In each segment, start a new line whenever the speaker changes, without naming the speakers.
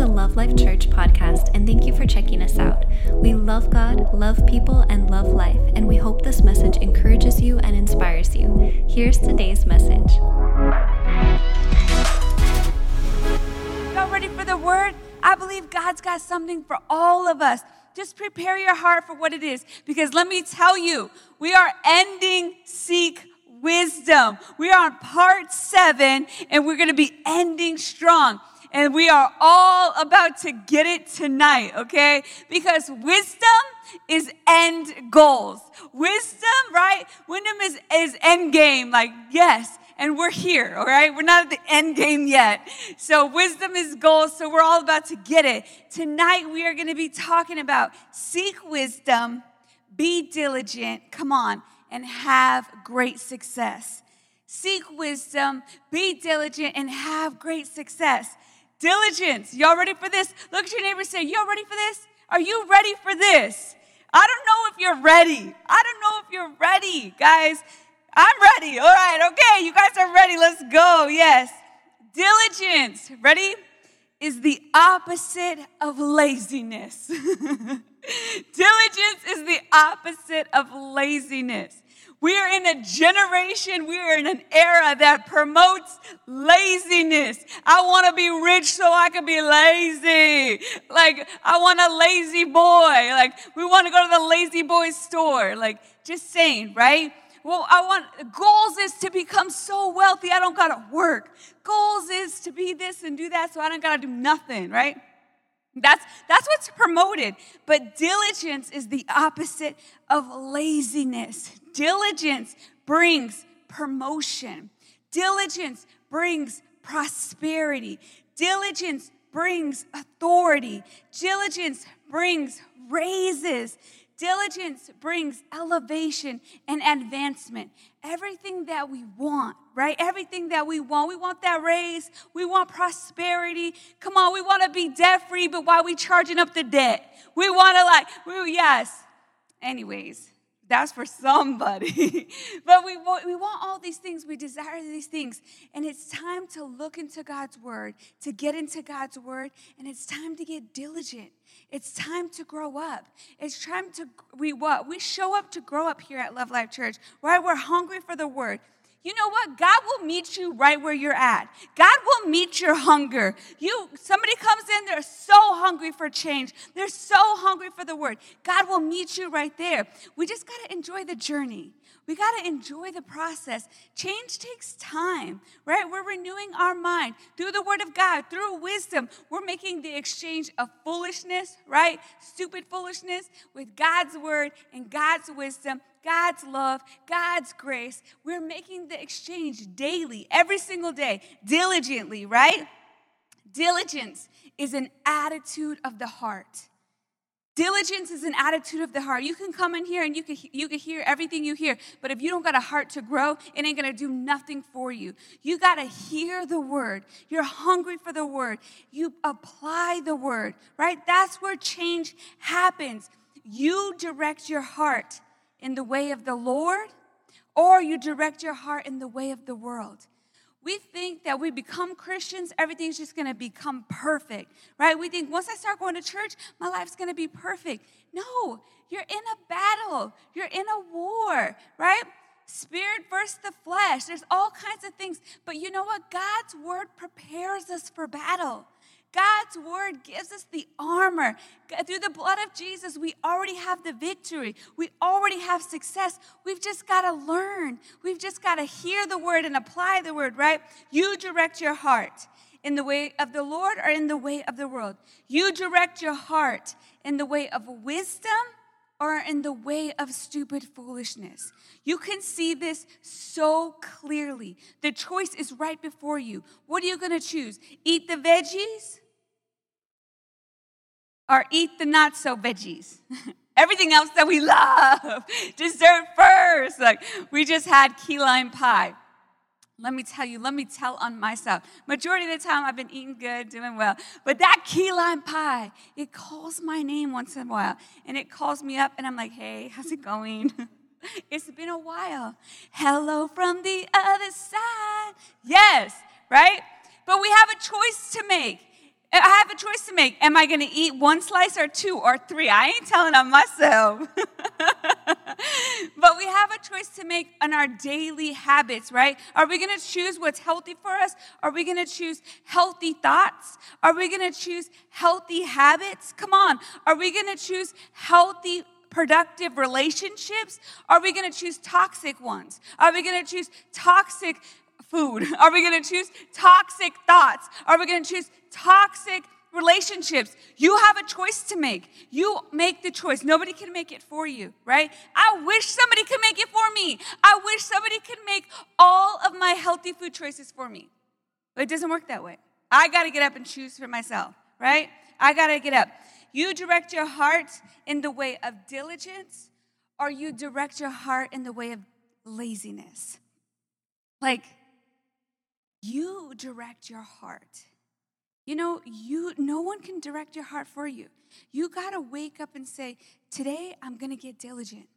the Love Life Church podcast, and thank you for checking us out. We love God, love people, and love life, and we hope this message encourages you and inspires you. Here's today's message.
Y'all ready for the word? I believe God's got something for all of us. Just prepare your heart for what it is, because let me tell you, we are ending Seek Wisdom. We are on part seven, and we're going to be ending strong and we are all about to get it tonight, okay? Because wisdom is end goals. Wisdom, right? Wisdom is, is end game, like, yes, and we're here, all right? We're not at the end game yet. So wisdom is goals, so we're all about to get it. Tonight we are gonna be talking about seek wisdom, be diligent, come on, and have great success. Seek wisdom, be diligent, and have great success. Diligence. Y'all ready for this? Look at your neighbor say, Y'all ready for this? Are you ready for this? I don't know if you're ready. I don't know if you're ready, guys. I'm ready. All right, okay, you guys are ready. Let's go. Yes. Diligence, ready? Is the opposite of laziness. Diligence is the opposite of laziness. We are in a generation, we are in an era that promotes laziness. I want to be rich so I can be lazy. Like, I want a La-Z-Boy. Like, we want to go to the La-Z-Boy store. Like, just saying, right? Well, I want, goals is to become so wealthy, I don't got to work. Goals is to be this and do that so I don't got to do nothing, right? That's, that's what's promoted. But diligence is the opposite of laziness. Diligence brings promotion. Diligence brings prosperity. Diligence brings authority. Diligence brings raises. Diligence brings elevation and advancement. Everything that we want, right? Everything that we want. We want that raise. We want prosperity. Come on, we want to be debt free, but why are we charging up the debt? We want to like, we, yes. Anyways, that's for somebody. but we we want all these things. We desire these things. And it's time to look into God's word, to get into God's word, and it's time to get diligent. It's time to grow up. It's time to, we what? We show up to grow up here at Love Life Church, right? We're hungry for the word you know what? God will meet you right where you're at. God will meet your hunger. You somebody comes in, they're so hungry for change. They're so hungry for the word. God will meet you right there. We just got to enjoy the journey. We got to enjoy the process. Change takes time, right? We're renewing our mind through the word of God, through wisdom. We're making the exchange of foolishness, right? Stupid foolishness with God's word and God's wisdom God's love, God's grace. We're making the exchange daily, every single day, diligently, right? Diligence is an attitude of the heart. Diligence is an attitude of the heart. You can come in here and you can, you can hear everything you hear, but if you don't got a heart to grow, it ain't gonna do nothing for you. You gotta hear the word. You're hungry for the word. You apply the word, right? That's where change happens. You direct your heart in the way of the Lord, or you direct your heart in the way of the world. We think that we become Christians, everything's just gonna become perfect, right? We think once I start going to church, my life's gonna be perfect. No, you're in a battle, you're in a war, right? Spirit versus the flesh. There's all kinds of things. But you know what? God's word prepares us for battle. God's word gives us the armor. Through the blood of Jesus, we already have the victory. We already have success. We've just got to learn. We've just got to hear the word and apply the word, right? You direct your heart in the way of the Lord or in the way of the world. You direct your heart in the way of wisdom or in the way of stupid foolishness. You can see this so clearly. The choice is right before you. What are you going to choose? Eat the veggies or eat the not so veggies. Everything else that we love, dessert first. Like we just had key lime pie. Let me tell you, let me tell on myself. Majority of the time I've been eating good, doing well. But that key lime pie, it calls my name once in a while. And it calls me up and I'm like, hey, how's it going? it's been a while. Hello from the other side. Yes, right? But we have a choice to make. I have a choice to make. Am I going to eat one slice or two or three? I ain't telling on myself. but we have a choice to make on our daily habits, right? Are we going to choose what's healthy for us? Are we going to choose healthy thoughts? Are we going to choose healthy habits? Come on. Are we going to choose healthy productive relationships? Are we going to choose toxic ones? Are we going to choose toxic food? Are we going to choose toxic thoughts? Are we going to choose toxic relationships? You have a choice to make. You make the choice. Nobody can make it for you, right? I wish somebody could make it for me. I wish somebody could make all of my healthy food choices for me. But it doesn't work that way. I got to get up and choose for myself, right? I got to get up. You direct your heart in the way of diligence, or you direct your heart in the way of laziness. Like, you direct your heart. You know, you no one can direct your heart for you. You got to wake up and say, "Today I'm going to get diligent.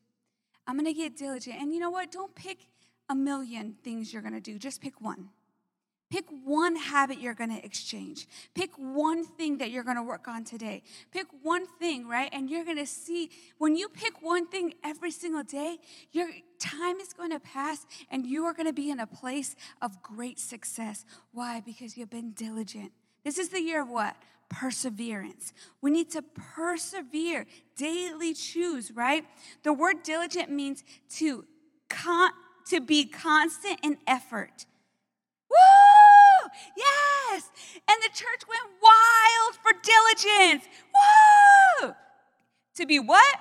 I'm going to get diligent." And you know what? Don't pick a million things you're going to do. Just pick one. Pick one habit you're going to exchange. Pick one thing that you're going to work on today. Pick one thing, right? And you're going to see when you pick one thing every single day, your time is going to pass and you are going to be in a place of great success. Why? Because you've been diligent. This is the year of what? Perseverance. We need to persevere, daily choose, right? The word diligent means to con- to be constant in effort Woo! Yes! And the church went wild for diligence. Woo! To be what?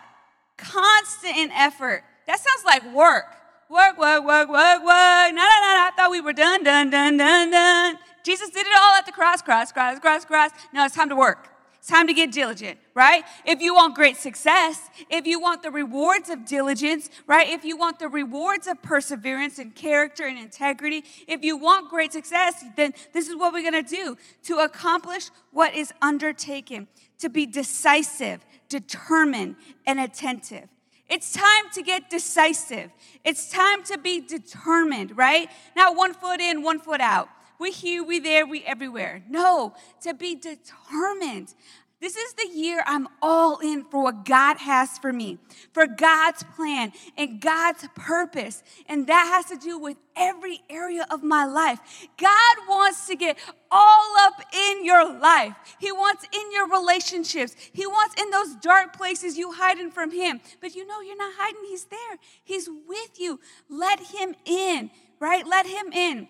Constant in effort. That sounds like work. Work, work, work, work, work. No, no, no, I thought we were done, done, done, done, done. Jesus did it all at the cross, cross, cross, cross, cross. Now it's time to work. It's time to get diligent, right? If you want great success, if you want the rewards of diligence, right? If you want the rewards of perseverance and character and integrity, if you want great success, then this is what we're gonna do to accomplish what is undertaken, to be decisive, determined, and attentive. It's time to get decisive. It's time to be determined, right? Not one foot in, one foot out we here, we're there, we everywhere. No, to be determined. This is the year I'm all in for what God has for me, for God's plan and God's purpose. And that has to do with every area of my life. God wants to get all up in your life. He wants in your relationships. He wants in those dark places you hiding from Him. But you know, you're not hiding, He's there. He's with you. Let Him in, right? Let Him in.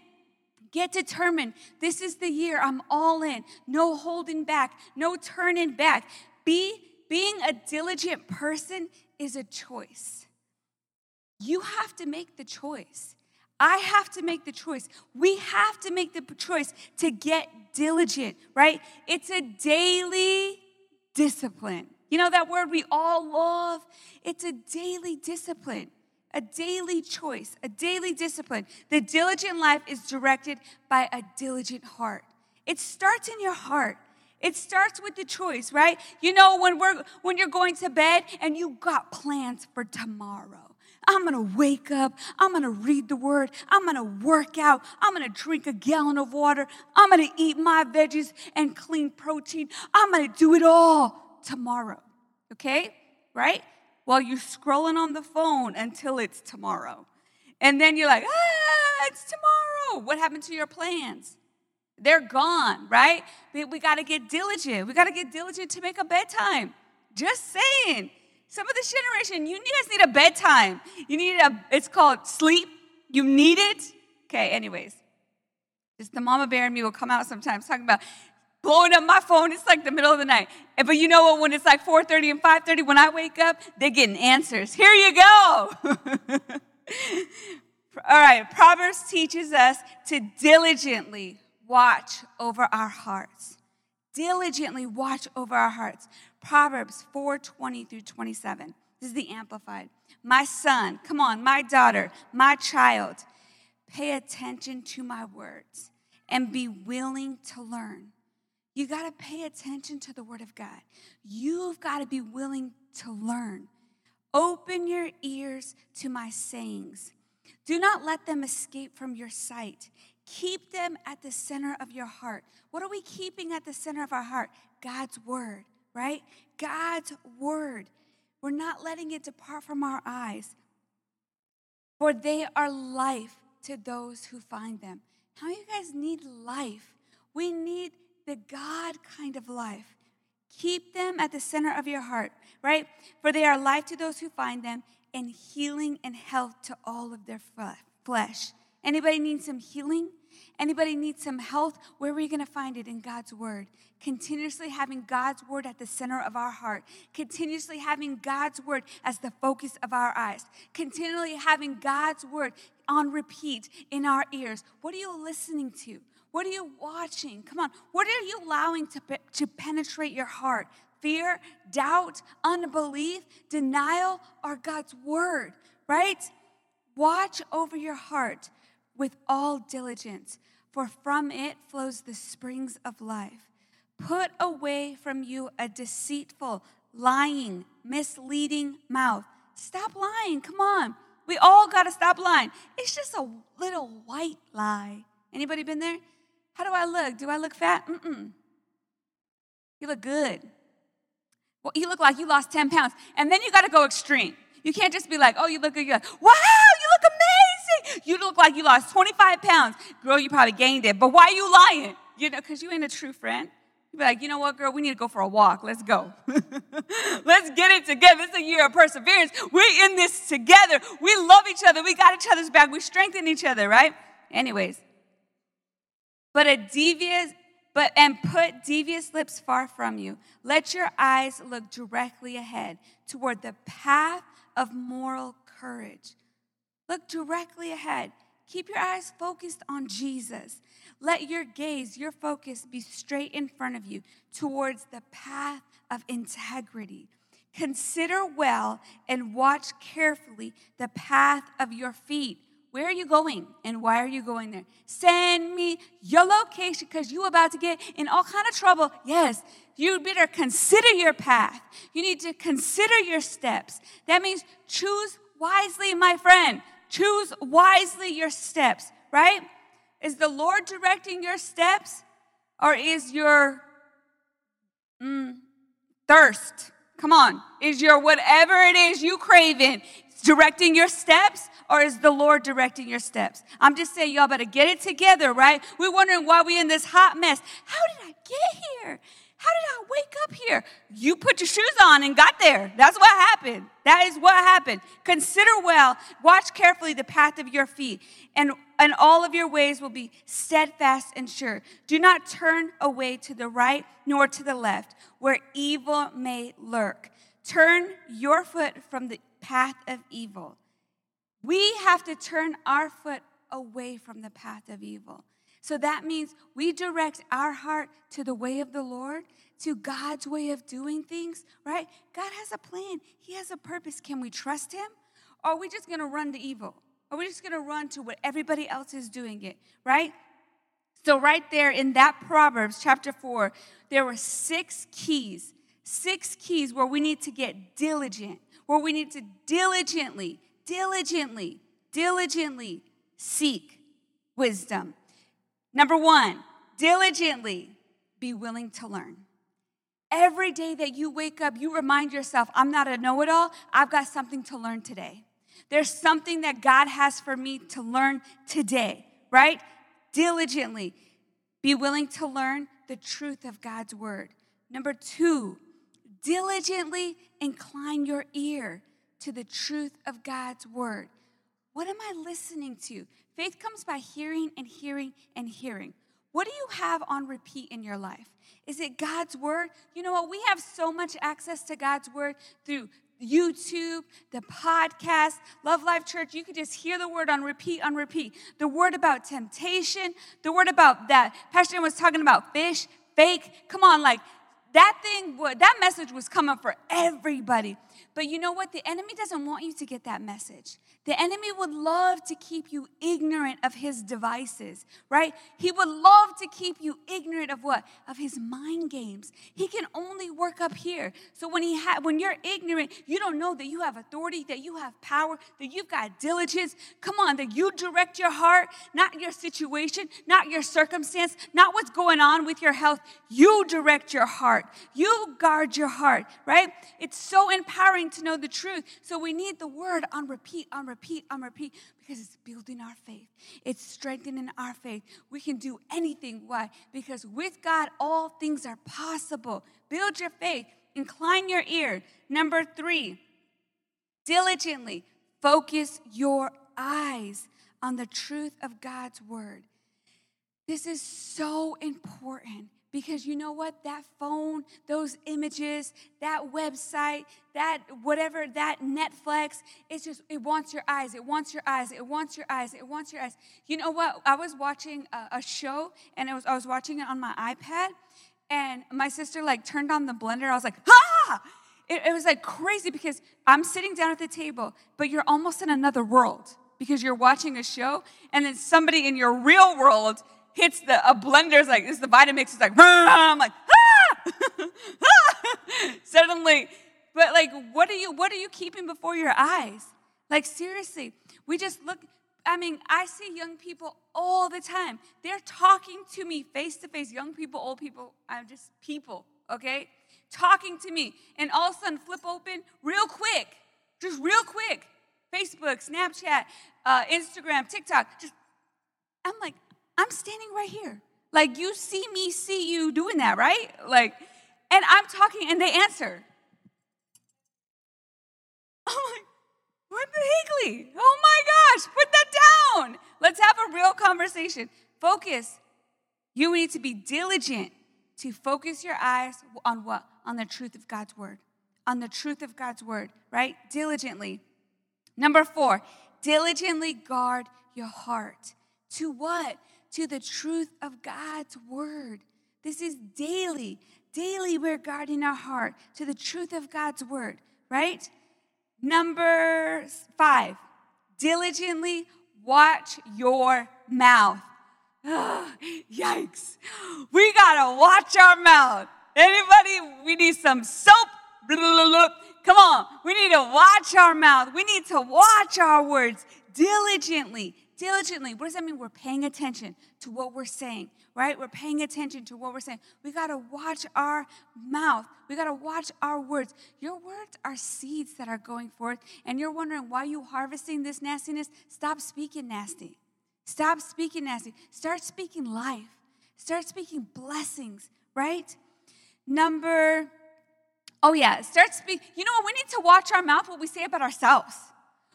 Get determined. This is the year I'm all in. No holding back, no turning back. Be being a diligent person is a choice. You have to make the choice. I have to make the choice. We have to make the choice to get diligent, right? It's a daily discipline. You know that word we all love? It's a daily discipline a daily choice, a daily discipline. The diligent life is directed by a diligent heart. It starts in your heart. It starts with the choice, right? You know when we're when you're going to bed and you got plans for tomorrow. I'm gonna wake up. I'm gonna read the word. I'm gonna work out. I'm gonna drink a gallon of water. I'm gonna eat my veggies and clean protein. I'm gonna do it all tomorrow. Okay? Right? While you're scrolling on the phone until it's tomorrow. And then you're like, ah, it's tomorrow. What happened to your plans? They're gone, right? We, got to get diligent. We got to get diligent to make a bedtime. Just saying. Some of this generation, you guys need a bedtime. You need a, it's called sleep. You need it. Okay, anyways. Just the mama bear and me will come out sometimes talking about blowing up my phone. It's like the middle of the night. But you know what? When it's like 4:30 and 5:30, when I wake up, they're getting answers. Here you go. All right. Proverbs teaches us to diligently watch over our hearts. Diligently watch over our hearts. Proverbs 4:20 through 27. This is the amplified. My son, come on, my daughter, my child, pay attention to my words and be willing to learn. You got to pay attention to the Word of God. You've got to be willing to learn. Open your ears to my sayings. Do not let them escape from your sight. Keep them at the center of your heart. What are we keeping at the center of our heart? God's word, right? God's word. We're not letting it depart from our eyes. For they are life to those who find them. How you guys need life? We need the God kind of life. Keep them at the center of your heart, right? For they are life to those who find them and healing and health to all of their flesh. Anybody need some healing? Anybody need some health? Where are we going to find it? In God's Word. Continuously having God's Word at the center of our heart. Continuously having God's Word as the focus of our eyes. Continually having God's Word on repeat in our ears. What are you listening to? What are you watching? Come on. What are you allowing to, to penetrate your heart? Fear, doubt, unbelief, denial, or God's Word, right? Watch over your heart with all diligence, for from it flows the springs of life. Put away from you a deceitful, lying, misleading mouth. Stop lying. Come on. We all got to stop lying. It's just a little white lie. Anybody been there? How do I look? Do I look fat? Mm-mm. You look good. Well, you look like you lost 10 pounds. And then you got to go extreme. You can't just be like, oh, you look good. You're like, wow, you look amazing. You look like you lost 25 pounds. Girl, you probably gained it. But why are you lying? You know, because you ain't a true friend. You'd be like, you know what, girl, we need to go for a walk. Let's go. Let's get it together. It's a year of perseverance. We're in this together. We love each other. We got each other's back. We strengthen each other, right? Anyways. But a devious, but and put devious lips far from you. Let your eyes look directly ahead toward the path of moral courage. Look directly ahead. Keep your eyes focused on Jesus. Let your gaze, your focus be straight in front of you towards the path of integrity. Consider well and watch carefully the path of your feet. Where are you going and why are you going there? Send me your location because you're about to get in all kind of trouble. Yes, you better consider your path. You need to consider your steps. That means choose wisely, my friend. Choose wisely your steps, right? Is the Lord directing your steps or is your mm, thirst? Come on. Is your whatever it is you craving directing your steps or is the Lord directing your steps? I'm just saying, y'all better get it together, right? We're wondering why we're in this hot mess. How did I get here? How did I wake up here? You put your shoes on and got there. That's what happened. That is what happened. Consider well, watch carefully the path of your feet, and, and all of your ways will be steadfast and sure. Do not turn away to the right nor to the left, where evil may lurk. Turn your foot from the path of evil. We have to turn our foot away from the path of evil. So that means we direct our heart to the way of the Lord, to God's way of doing things, right? God has a plan, He has a purpose. Can we trust Him? Or are we just gonna run to evil? Are we just gonna run to what everybody else is doing it, right? So, right there in that Proverbs chapter 4, there were six keys, six keys where we need to get diligent, where we need to diligently, diligently, diligently seek wisdom. Number one, diligently be willing to learn. Every day that you wake up, you remind yourself, I'm not a know it all. I've got something to learn today. There's something that God has for me to learn today, right? Diligently be willing to learn the truth of God's word. Number two, diligently incline your ear to the truth of God's word. What am I listening to? Faith comes by hearing and hearing and hearing. What do you have on repeat in your life? Is it God's word? You know what? We have so much access to God's word through YouTube, the podcast, Love Life Church. You could just hear the word on repeat, on repeat. The word about temptation, the word about that. Pastor was talking about fish, fake. Come on, like that thing, that message was coming for everybody. But you know what? The enemy doesn't want you to get that message. The enemy would love to keep you ignorant of his devices, right? He would love to keep you ignorant of what? Of his mind games. He can only work up here. So when he ha- when you're ignorant, you don't know that you have authority, that you have power, that you've got diligence. Come on, that you direct your heart, not your situation, not your circumstance, not what's going on with your health. You direct your heart. You guard your heart, right? It's so empowering to know the truth. So we need the word on repeat, on repeat, on repeat, because it's building our faith. It's strengthening our faith. We can do anything. Why? Because with God, all things are possible. Build your faith. Incline your ear. Number three, diligently focus your eyes on the truth of God's word. This is so important because you know what? That phone, those images, that website, that whatever, that Netflix, it's just, it wants your eyes. It wants your eyes. It wants your eyes. It wants your eyes. You know what? I was watching a, a show and it was, I was watching it on my iPad and my sister like turned on the blender. I was like, ah! It, it was like crazy because I'm sitting down at the table, but you're almost in another world because you're watching a show and then somebody in your real world hits the a blender's like this is the Vitamix is like I'm like ah! suddenly but like what are you what are you keeping before your eyes? Like seriously we just look I mean I see young people all the time. They're talking to me face to face young people old people I'm just people okay? Talking to me and all of a sudden flip open real quick just real quick. Facebook Snapchat uh, Instagram TikTok just I'm like I'm standing right here. Like you see me see you doing that, right? Like, and I'm talking and they answer. I'm like, what the higgly? Oh my gosh, put that down. Let's have a real conversation. Focus. You need to be diligent to focus your eyes on what? On the truth of God's word. On the truth of God's word, right? Diligently. Number four, diligently guard your heart. To what? To the truth of God's word. This is daily. Daily, we're guarding our heart to the truth of God's word, right? Number five, diligently watch your mouth. Ah, yikes. We gotta watch our mouth. Anybody, we need some soap. Come on, we need to watch our mouth. We need to watch our words diligently diligently. What does that mean? We're paying attention to what we're saying, right? We're paying attention to what we're saying. We got to watch our mouth. We got to watch our words. Your words are seeds that are going forth, and you're wondering why you harvesting this nastiness. Stop speaking nasty. Stop speaking nasty. Start speaking life. Start speaking blessings, right? Number, oh yeah, start speaking. You know what? We need to watch our mouth, what we say about ourselves.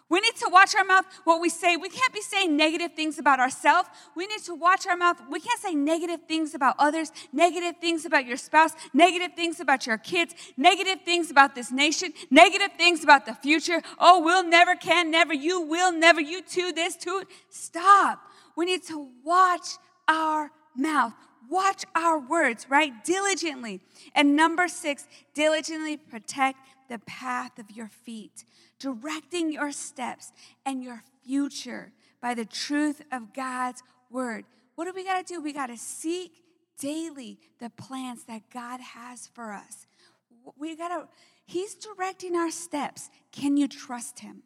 We need to watch our mouth, what we say. We can't be saying negative things about ourselves. We need to watch our mouth. We can't say negative things about others, negative things about your spouse, negative things about your kids, negative things about this nation, negative things about the future. Oh, we'll never, can never, you will never, you too, this too. Stop. We need to watch our mouth. Watch our words, right? Diligently. And number six, diligently protect the path of your feet directing your steps and your future by the truth of God's word. What do we got to do? We got to seek daily the plans that God has for us. We got to, He's directing our steps. Can you trust Him?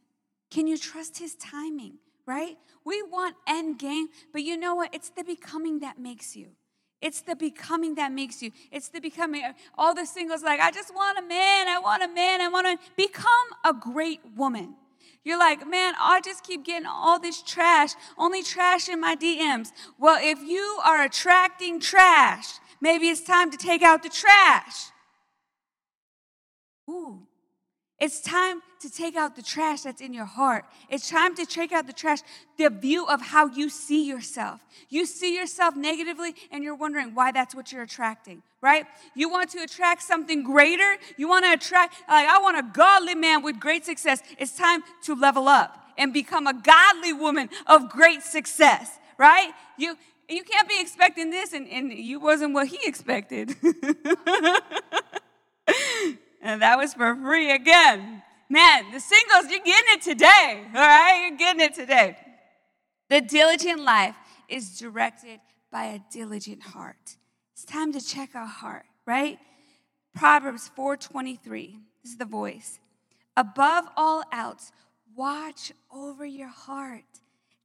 Can you trust His timing, right? We want end game, but you know what? It's the becoming that makes you. It's the becoming that makes you. It's the becoming. All the singles like, I just want a man, I want a man, I want to become a great woman. You're like, man, I just keep getting all this trash, only trash in my DMs. Well, if you are attracting trash, maybe it's time to take out the trash. Ooh, it's time to take out the trash that's in your heart. It's time to take out the trash, the view of how you see yourself. You see yourself negatively and you're wondering why that's what you're attracting, right? You want to attract something greater. You want to attract, like, I want a godly man with great success. It's time to level up and become a godly woman of great success, right? You, you can't be expecting this and, and you wasn't what he expected. And that was for free again. Man, the singles, you're getting it today, all right? You're getting it today. The diligent life is directed by a diligent heart. It's time to check our heart, right? Proverbs 4:23. This is the voice. Above all else, watch over your heart.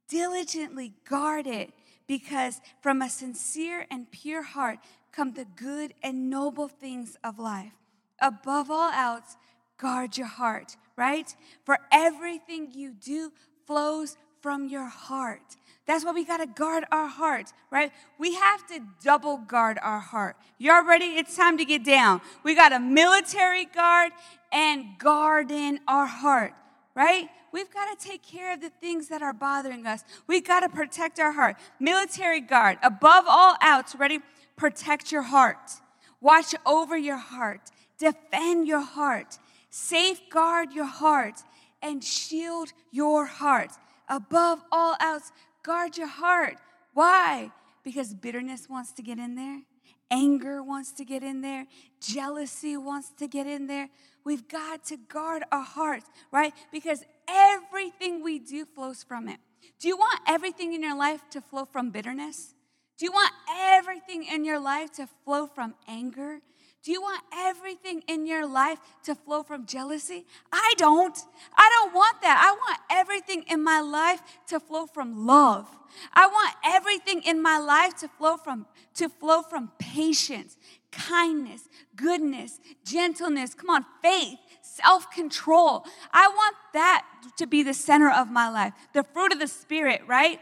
Diligently guard it, because from a sincere and pure heart come the good and noble things of life. Above all else, guard your heart, right? For everything you do flows from your heart. That's why we got to guard our heart, right? We have to double guard our heart. Y'all ready? It's time to get down. We got a military guard and guarding our heart, right? We've got to take care of the things that are bothering us. We've got to protect our heart. Military guard, above all else, ready? Protect your heart. Watch over your heart. Defend your heart. Safeguard your heart and shield your heart. Above all else, guard your heart. Why? Because bitterness wants to get in there, anger wants to get in there, jealousy wants to get in there. We've got to guard our hearts, right? Because everything we do flows from it. Do you want everything in your life to flow from bitterness? Do you want everything in your life to flow from anger? Do you want everything in your life to flow from jealousy? I don't. I don't want that. I want everything in my life to flow from love. I want everything in my life to flow from to flow from patience, kindness, goodness, gentleness. Come on, faith, self-control. I want that to be the center of my life. The fruit of the spirit, right?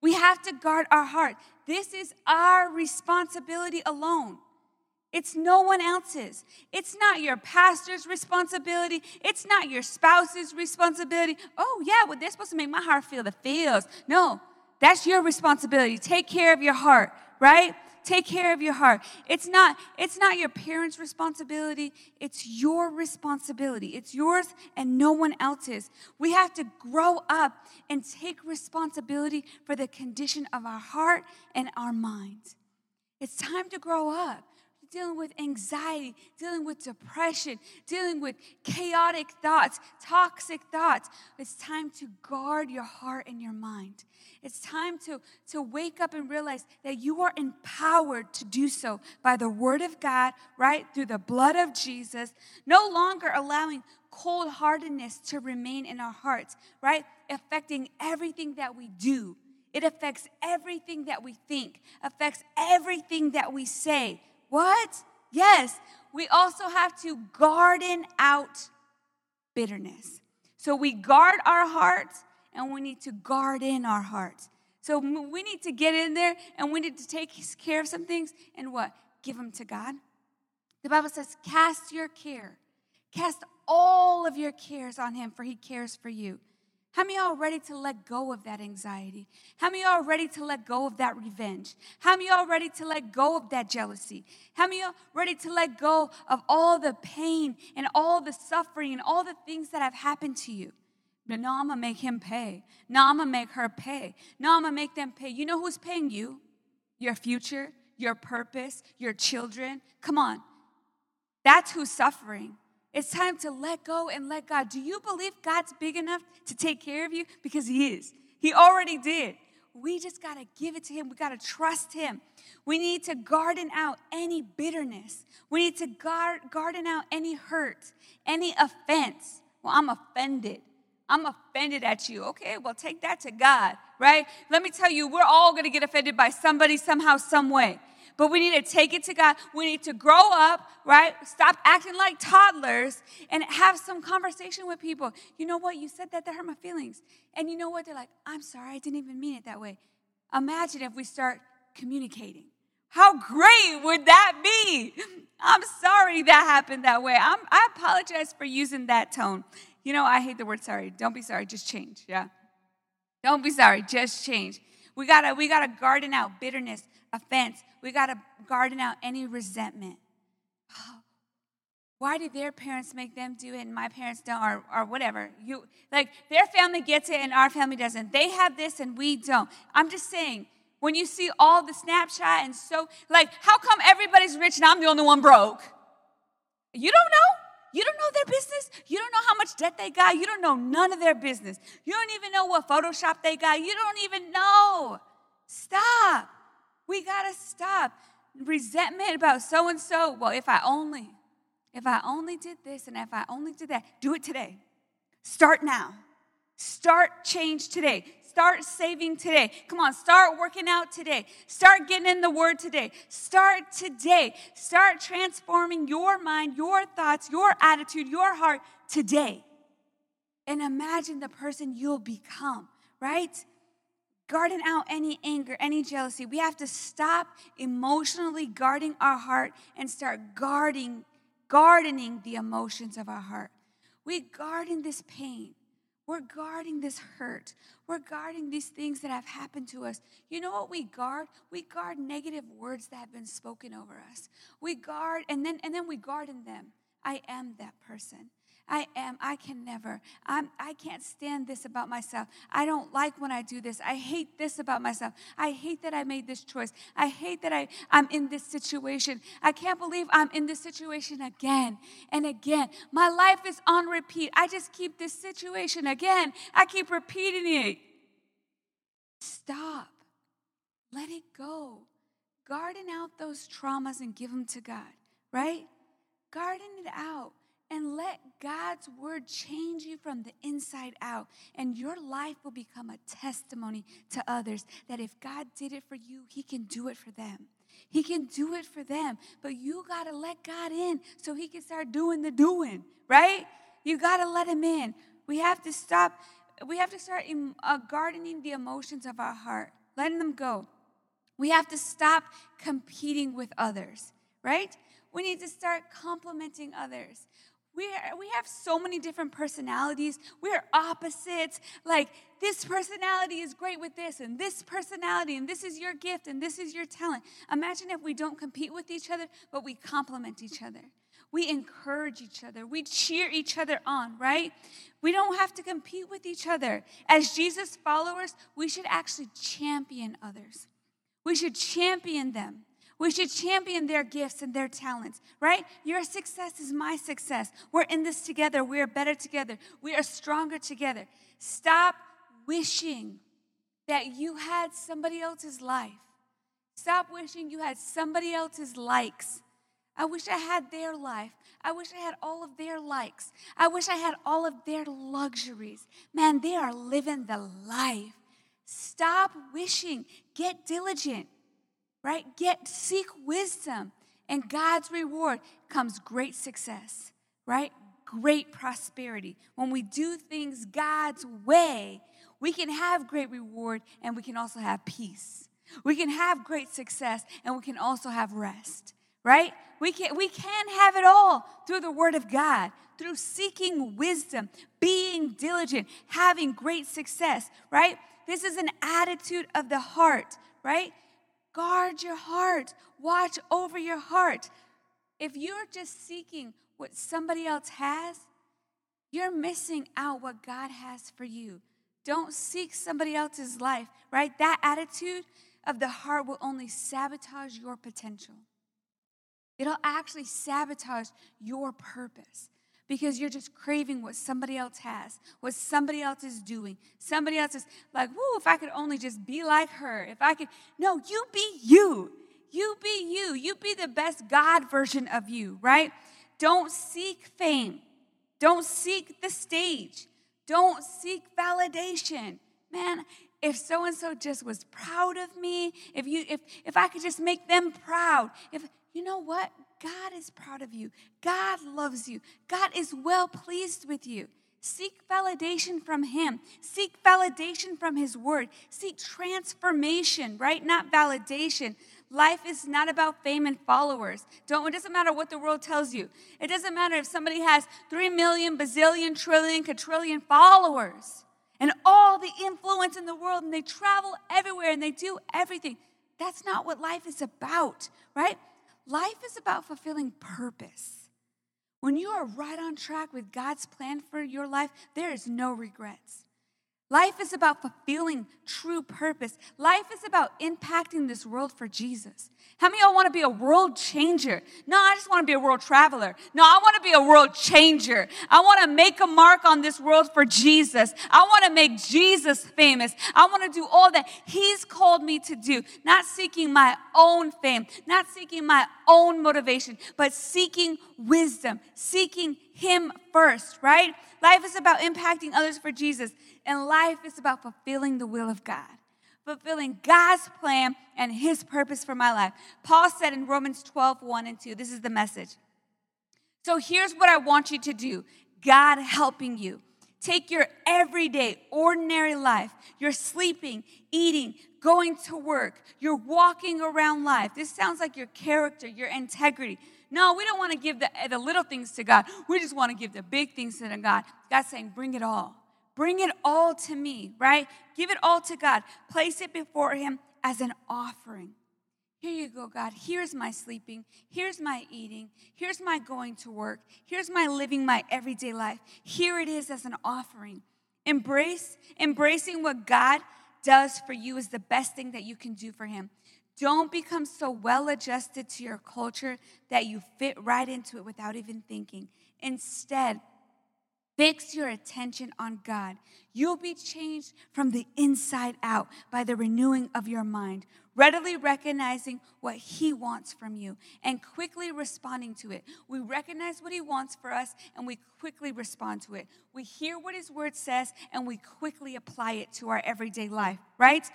We have to guard our heart. This is our responsibility alone. It's no one else's. It's not your pastor's responsibility. It's not your spouse's responsibility. Oh, yeah, well, they're supposed to make my heart feel the feels. No, that's your responsibility. Take care of your heart, right? Take care of your heart. It's not, it's not your parents' responsibility. It's your responsibility. It's yours and no one else's. We have to grow up and take responsibility for the condition of our heart and our minds. It's time to grow up dealing with anxiety, dealing with depression, dealing with chaotic thoughts, toxic thoughts. It's time to guard your heart and your mind. It's time to, to wake up and realize that you are empowered to do so by the Word of God, right? Through the blood of Jesus, no longer allowing cold heartedness to remain in our hearts, right? Affecting everything that we do. It affects everything that we think, affects everything that we say. What? Yes, we also have to garden out bitterness. So we guard our hearts and we need to guard in our hearts. So we need to get in there and we need to take care of some things and what? Give them to God. The Bible says, cast your care. Cast all of your cares on him, for he cares for you. How many are ready to let go of that anxiety? How many are ready to let go of that revenge? How many are ready to let go of that jealousy? How many are ready to let go of all the pain and all the suffering and all the things that have happened to you? But I'm gonna make him pay. No, I'm gonna make her pay. No, I'm gonna make them pay. You know who's paying you? Your future, your purpose, your children. Come on. That's who's suffering. It's time to let go and let God. Do you believe God's big enough to take care of you? Because He is. He already did. We just got to give it to Him. We got to trust Him. We need to garden out any bitterness. We need to garden out any hurt, any offense. Well, I'm offended. I'm offended at you. Okay, well, take that to God, right? Let me tell you, we're all going to get offended by somebody, somehow, some way. But we need to take it to God. We need to grow up, right? Stop acting like toddlers and have some conversation with people. You know what? You said that, that hurt my feelings. And you know what? They're like, I'm sorry, I didn't even mean it that way. Imagine if we start communicating. How great would that be? I'm sorry that happened that way. I'm, I apologize for using that tone. You know, I hate the word sorry. Don't be sorry, just change, yeah? Don't be sorry, just change. We gotta, we gotta garden out bitterness, offense. We got to garden out any resentment. Why do their parents make them do it and my parents don't, or, or whatever? You like their family gets it and our family doesn't. They have this and we don't. I'm just saying, when you see all the Snapchat and so like, how come everybody's rich and I'm the only one broke? You don't know. You don't know their business. You don't know how much debt they got. You don't know none of their business. You don't even know what Photoshop they got. You don't even know. Stop. We got to stop. Resentment about so and so. Well, if I only, if I only did this and if I only did that, do it today. Start now. Start change today. Start saving today. Come on, start working out today. Start getting in the word today. Start today. Start transforming your mind, your thoughts, your attitude, your heart today. And imagine the person you'll become, right? Guarding out any anger, any jealousy. We have to stop emotionally guarding our heart and start guarding, gardening the emotions of our heart. We garden this pain. We're guarding this hurt. We're guarding these things that have happened to us. You know what we guard? We guard negative words that have been spoken over us. We guard, and then and then we guard in them. I am that person. I am. I can never. I'm, I can't stand this about myself. I don't like when I do this. I hate this about myself. I hate that I made this choice. I hate that I, I'm in this situation. I can't believe I'm in this situation again and again. My life is on repeat. I just keep this situation again. I keep repeating it. Stop. Let it go. Garden out those traumas and give them to God, right? Garden it out and let God's word change you from the inside out. And your life will become a testimony to others that if God did it for you, He can do it for them. He can do it for them. But you got to let God in so He can start doing the doing, right? You got to let Him in. We have to stop, we have to start uh, gardening the emotions of our heart, letting them go. We have to stop competing with others, right? We need to start complimenting others. We, are, we have so many different personalities. We're opposites. Like, this personality is great with this, and this personality, and this is your gift, and this is your talent. Imagine if we don't compete with each other, but we complement each other. We encourage each other. We cheer each other on, right? We don't have to compete with each other. As Jesus followers, we should actually champion others. We should champion them. We should champion their gifts and their talents, right? Your success is my success. We're in this together. We are better together. We are stronger together. Stop wishing that you had somebody else's life. Stop wishing you had somebody else's likes. I wish I had their life. I wish I had all of their likes. I wish I had all of their luxuries. Man, they are living the life. Stop wishing. Get diligent right? Get seek wisdom, and God's reward comes great success, right? Great prosperity. When we do things God's way, we can have great reward and we can also have peace. We can have great success and we can also have rest, right? We can, we can have it all through the Word of God, through seeking wisdom, being diligent, having great success, right? This is an attitude of the heart, right? Guard your heart, watch over your heart. If you're just seeking what somebody else has, you're missing out what God has for you. Don't seek somebody else's life, right? That attitude of the heart will only sabotage your potential. It'll actually sabotage your purpose because you're just craving what somebody else has, what somebody else is doing. Somebody else is like, whoo, if I could only just be like her. If I could, no, you be you. You be you. You be the best God version of you, right? Don't seek fame. Don't seek the stage. Don't seek validation. Man, if so and so just was proud of me, if you if if I could just make them proud, if you know what? God is proud of you. God loves you. God is well pleased with you. Seek validation from Him. Seek validation from His Word. Seek transformation, right? Not validation. Life is not about fame and followers. Don't, it doesn't matter what the world tells you. It doesn't matter if somebody has three million, bazillion, trillion, quadrillion followers and all the influence in the world and they travel everywhere and they do everything. That's not what life is about, right? Life is about fulfilling purpose. When you are right on track with God's plan for your life, there is no regrets. Life is about fulfilling true purpose. Life is about impacting this world for Jesus. How many of y'all want to be a world changer? No, I just want to be a world traveler. No, I want to be a world changer. I want to make a mark on this world for Jesus. I want to make Jesus famous. I want to do all that He's called me to do, not seeking my own fame, not seeking my own motivation, but seeking wisdom, seeking Him first, right? Life is about impacting others for Jesus, and life is about fulfilling the will of God, fulfilling God's plan and His purpose for my life. Paul said in Romans 12, 1 and 2, this is the message. So here's what I want you to do God helping you. Take your everyday, ordinary life. You're sleeping, eating, going to work. You're walking around life. This sounds like your character, your integrity. No, we don't want to give the, the little things to God. We just want to give the big things to God. God's saying, bring it all. Bring it all to me, right? Give it all to God. Place it before Him as an offering. Here you go, God. Here's my sleeping. Here's my eating. Here's my going to work. Here's my living my everyday life. Here it is as an offering. Embrace, embracing what God does for you is the best thing that you can do for Him. Don't become so well adjusted to your culture that you fit right into it without even thinking. Instead, fix your attention on God. You'll be changed from the inside out by the renewing of your mind, readily recognizing what He wants from you and quickly responding to it. We recognize what He wants for us and we quickly respond to it. We hear what His word says and we quickly apply it to our everyday life, right?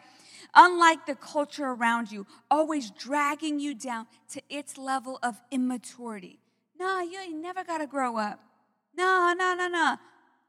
Unlike the culture around you, always dragging you down to its level of immaturity. No, you ain't never got to grow up. No, no, no, no.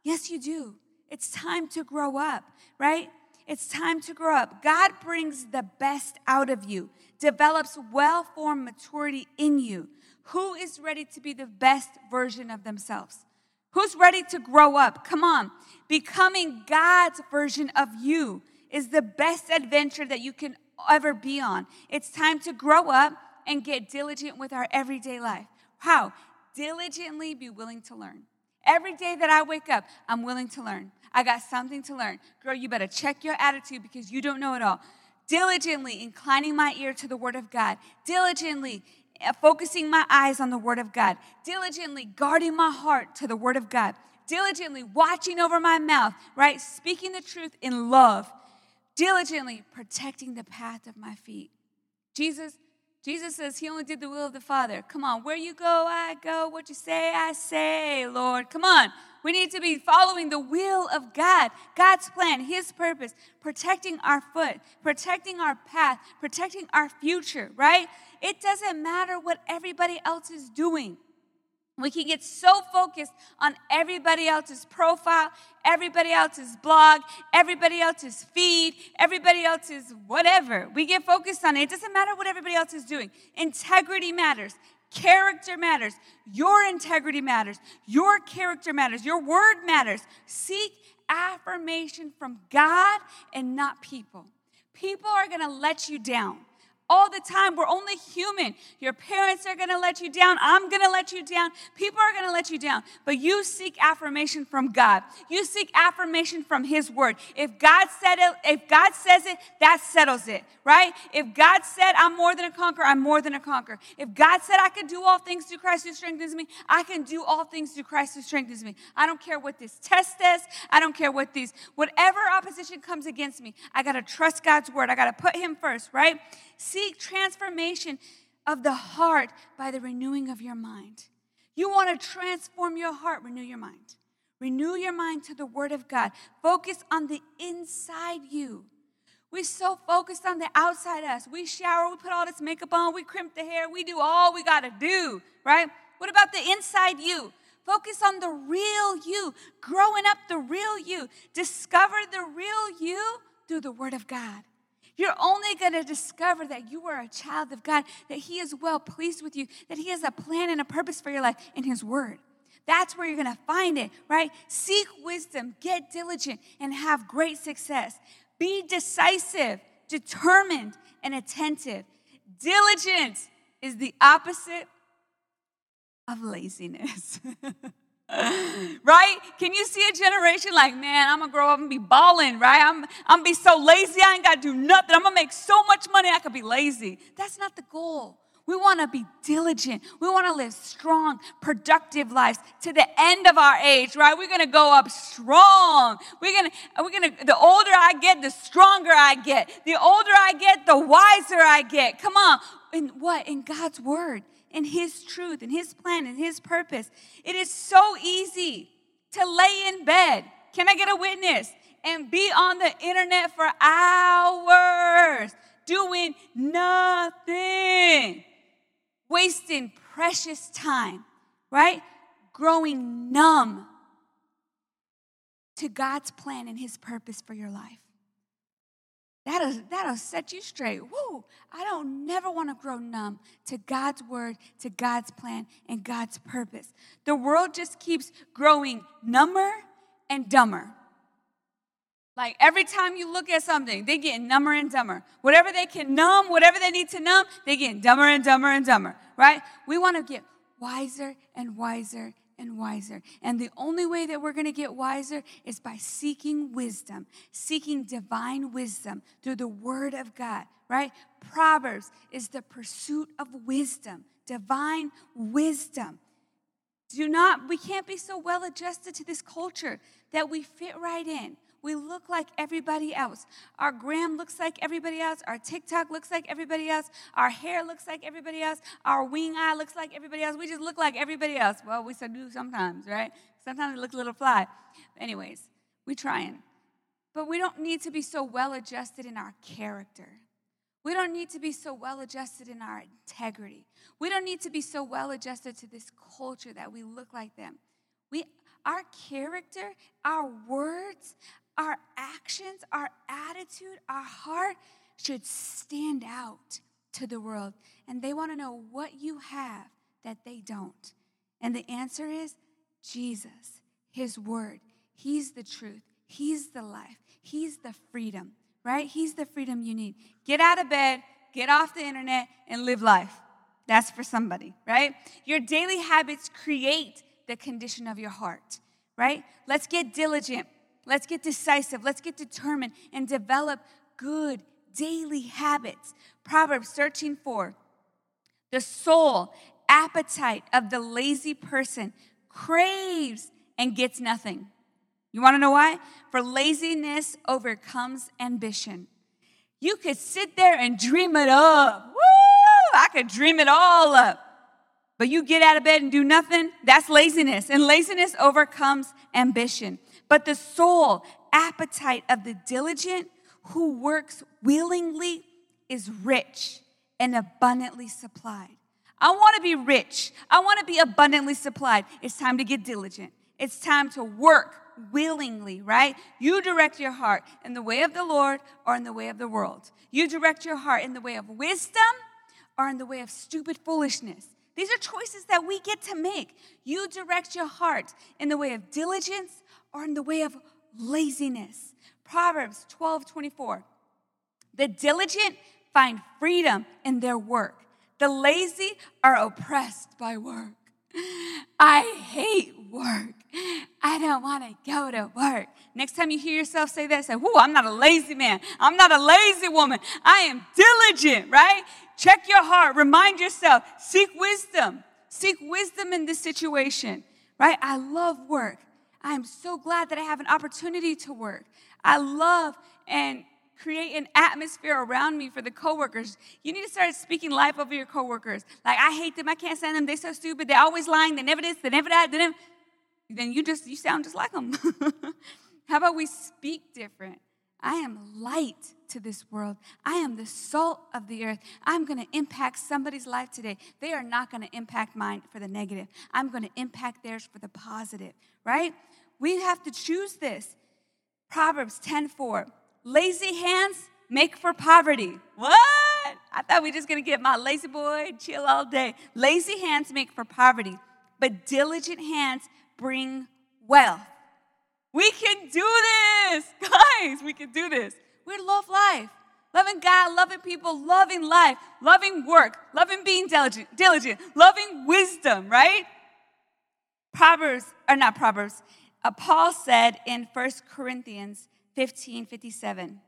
Yes, you do. It's time to grow up, right? It's time to grow up. God brings the best out of you, develops well formed maturity in you. Who is ready to be the best version of themselves? Who's ready to grow up? Come on. Becoming God's version of you is the best adventure that you can ever be on. It's time to grow up and get diligent with our everyday life. How? Diligently be willing to learn. Every day that I wake up, I'm willing to learn. I got something to learn. Girl, you better check your attitude because you don't know it all. Diligently inclining my ear to the Word of God. Diligently uh, focusing my eyes on the Word of God. Diligently guarding my heart to the Word of God. Diligently watching over my mouth, right? Speaking the truth in love. Diligently protecting the path of my feet. Jesus, Jesus says he only did the will of the Father. Come on, where you go, I go. What you say, I say, Lord. Come on. We need to be following the will of God, God's plan, His purpose, protecting our foot, protecting our path, protecting our future, right? It doesn't matter what everybody else is doing. We can get so focused on everybody else's profile, everybody else's blog, everybody else's feed, everybody else's whatever. We get focused on it. It doesn't matter what everybody else is doing. Integrity matters. Character matters. Your integrity matters. Your character matters. Your word matters. Seek affirmation from God and not people. People are going to let you down all the time. We're only human. Your parents are going to let you down. I'm going to let you down. People are going to let you down. But you seek affirmation from God. You seek affirmation from His Word. If God said it, if God says it, that settles it, right? If God said I'm more than a conqueror, I'm more than a conqueror. If God said I can do all things through Christ who strengthens me, I can do all things through Christ who strengthens me. I don't care what this test says. I don't care what these, whatever opposition comes against me. I got to trust God's Word. I got to put Him first, right? Seek transformation of the heart by the renewing of your mind. You want to transform your heart, renew your mind. Renew your mind to the Word of God. Focus on the inside you. We're so focused on the outside us. We shower, we put all this makeup on, we crimp the hair, we do all we got to do, right? What about the inside you? Focus on the real you, growing up the real you. Discover the real you through the Word of God. You're only going to discover that you are a child of God, that He is well pleased with you, that He has a plan and a purpose for your life in His Word. That's where you're going to find it, right? Seek wisdom, get diligent, and have great success. Be decisive, determined, and attentive. Diligence is the opposite of laziness. right? Can you see a generation like, man, I'm gonna grow up and be balling, right? I'm, I'm gonna be so lazy, I ain't gotta do nothing. I'm gonna make so much money, I could be lazy. That's not the goal. We wanna be diligent. We wanna live strong, productive lives to the end of our age, right? We're gonna go up strong. We're gonna, we're gonna, the older I get, the stronger I get. The older I get, the wiser I get. Come on. In what? In God's word in His truth, in His plan, in His purpose. It is so easy to lay in bed. Can I get a witness? And be on the internet for hours doing nothing, wasting precious time, right? Growing numb to God's plan and His purpose for your life. That'll, that'll set you straight. Woo! I don't never want to grow numb to God's word, to God's plan, and God's purpose. The world just keeps growing number and dumber. Like every time you look at something, they get number and dumber. Whatever they can numb, whatever they need to numb, they get dumber and dumber and dumber, right? We want to get wiser and wiser and wiser. And the only way that we're going to get wiser is by seeking wisdom, seeking divine wisdom through the Word of God, right? Proverbs is the pursuit of wisdom, divine wisdom. Do not, we can't be so well adjusted to this culture that we fit right in. We look like everybody else. Our gram looks like everybody else. Our TikTok looks like everybody else. Our hair looks like everybody else. Our wing eye looks like everybody else. We just look like everybody else. Well, we do sometimes, right? Sometimes we look a little fly. Anyways, we trying. But we don't need to be so well adjusted in our character. We don't need to be so well adjusted in our integrity. We don't need to be so well adjusted to this culture that we look like them. We, our character, our words, our actions, our attitude, our heart should stand out to the world. And they want to know what you have that they don't. And the answer is Jesus, His Word. He's the truth, He's the life, He's the freedom, right? He's the freedom you need. Get out of bed, get off the internet, and live life. That's for somebody, right? Your daily habits create the condition of your heart, right? Let's get diligent Let's get decisive. Let's get determined and develop good daily habits. Proverbs 13 4. The soul appetite of the lazy person craves and gets nothing. You want to know why? For laziness overcomes ambition. You could sit there and dream it up. Woo! I could dream it all up. But you get out of bed and do nothing, that's laziness. And laziness overcomes ambition but the soul appetite of the diligent who works willingly is rich and abundantly supplied. I want to be rich. I want to be abundantly supplied. It's time to get diligent. It's time to work willingly, right? You direct your heart in the way of the Lord or in the way of the world. You direct your heart in the way of wisdom or in the way of stupid foolishness. These are choices that we get to make. You direct your heart in the way of diligence or in the way of laziness. Proverbs 12 24. The diligent find freedom in their work, the lazy are oppressed by work. I hate work. I don't want to go to work. Next time you hear yourself say that, say, Whoa, I'm not a lazy man. I'm not a lazy woman. I am diligent, right? Check your heart. Remind yourself. Seek wisdom. Seek wisdom in this situation, right? I love work. I am so glad that I have an opportunity to work. I love and create an atmosphere around me for the coworkers. You need to start speaking life over your coworkers. Like I hate them, I can't stand them. They're so stupid. They're always lying. They never this. They never that. They never. Then you just you sound just like them. How about we speak different? I am light to this world. I am the salt of the earth. I'm going to impact somebody's life today. They are not going to impact mine for the negative. I'm going to impact theirs for the positive, right? We have to choose this. Proverbs 10:4. Lazy hands make for poverty. What? I thought we were just going to get my La-Z-Boy chill all day. Lazy hands make for poverty, but diligent hands bring wealth. We can do this. Guys, we can do this. We love life. Loving God, loving people, loving life, loving work, loving being diligent, diligent, loving wisdom, right? Proverbs, or not Proverbs, uh, Paul said in 1 Corinthians 15 57,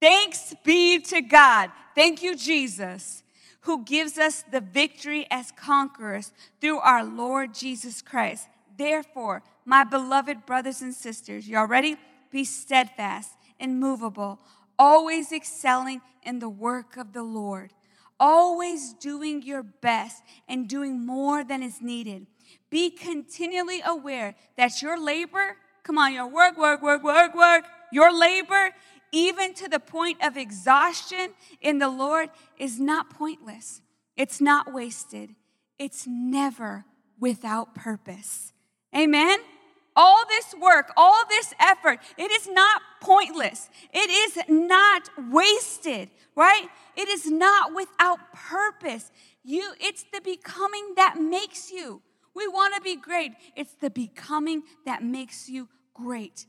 Thanks be to God. Thank you, Jesus, who gives us the victory as conquerors through our Lord Jesus Christ. Therefore, my beloved brothers and sisters, y'all ready? Be steadfast, immovable, always excelling in the work of the Lord, always doing your best and doing more than is needed. Be continually aware that your labor, come on, your work, work, work, work, work, your labor, even to the point of exhaustion in the Lord, is not pointless. It's not wasted. It's never without purpose. Amen? All this work, all this effort, it is not pointless. It is not wasted, right? It is not without purpose. You it's the becoming that makes you. We want to be great. It's the becoming that makes you great.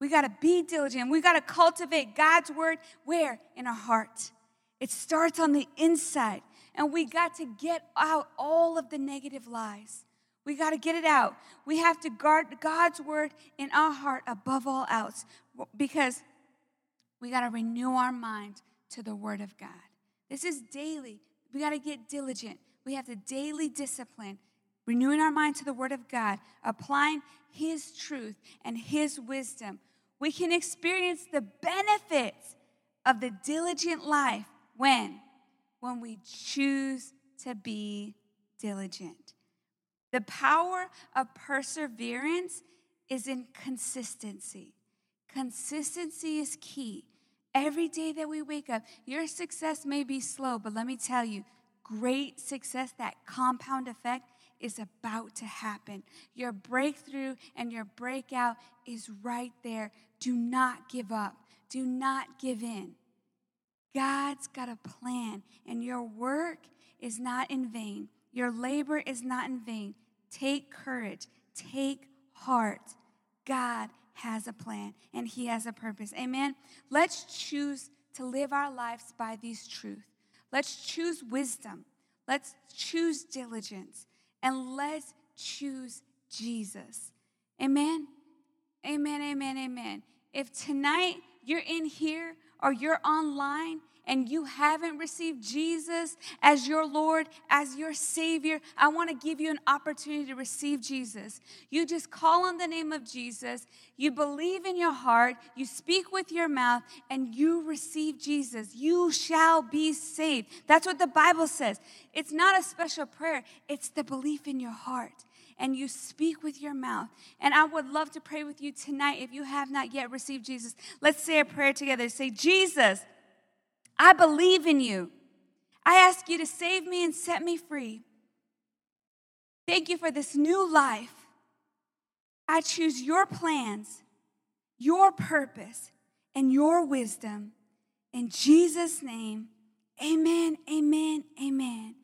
We got to be diligent. We got to cultivate God's word where? In our heart. It starts on the inside. And we got to get out all of the negative lies. We got to get it out. We have to guard God's word in our heart above all else because we got to renew our mind to the word of God. This is daily. We got to get diligent. We have to daily discipline, renewing our mind to the word of God, applying his truth and his wisdom. We can experience the benefits of the diligent life when when we choose to be diligent. The power of perseverance is in consistency. Consistency is key. Every day that we wake up, your success may be slow, but let me tell you, great success, that compound effect, is about to happen. Your breakthrough and your breakout is right there. Do not give up, do not give in. God's got a plan, and your work is not in vain. Your labor is not in vain. Take courage, take heart. God has a plan and He has a purpose. Amen. Let's choose to live our lives by these truths. Let's choose wisdom. Let's choose diligence. And let's choose Jesus. Amen. Amen. Amen. Amen. If tonight you're in here or you're online and you haven't received Jesus as your Lord, as your Savior, I want to give you an opportunity to receive Jesus. You just call on the name of Jesus, you believe in your heart, you speak with your mouth, and you receive Jesus. You shall be saved. That's what the Bible says. It's not a special prayer, it's the belief in your heart and you speak with your mouth. And I would love to pray with you tonight if you have not yet received Jesus. Let's say a prayer together. Say, Jesus, I believe in you. I ask you to save me and set me free. Thank you for this new life. I choose your plans, your purpose, and your wisdom. In Jesus' name, amen, amen, amen.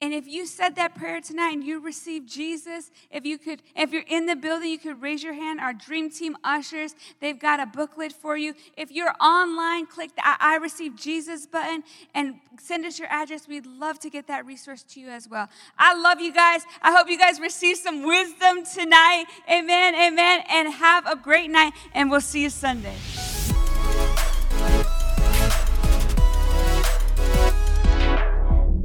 And if you said that prayer tonight and you received Jesus, if you could, if you're in the building, you could raise your hand. Our dream team ushers, they've got a booklet for you. If you're online, click the I, received Jesus button and send us your address. We'd love to get that resource to you as well. I love you guys. I hope you guys receive some wisdom tonight. Amen, amen. And have a great night, and we'll see you Sunday.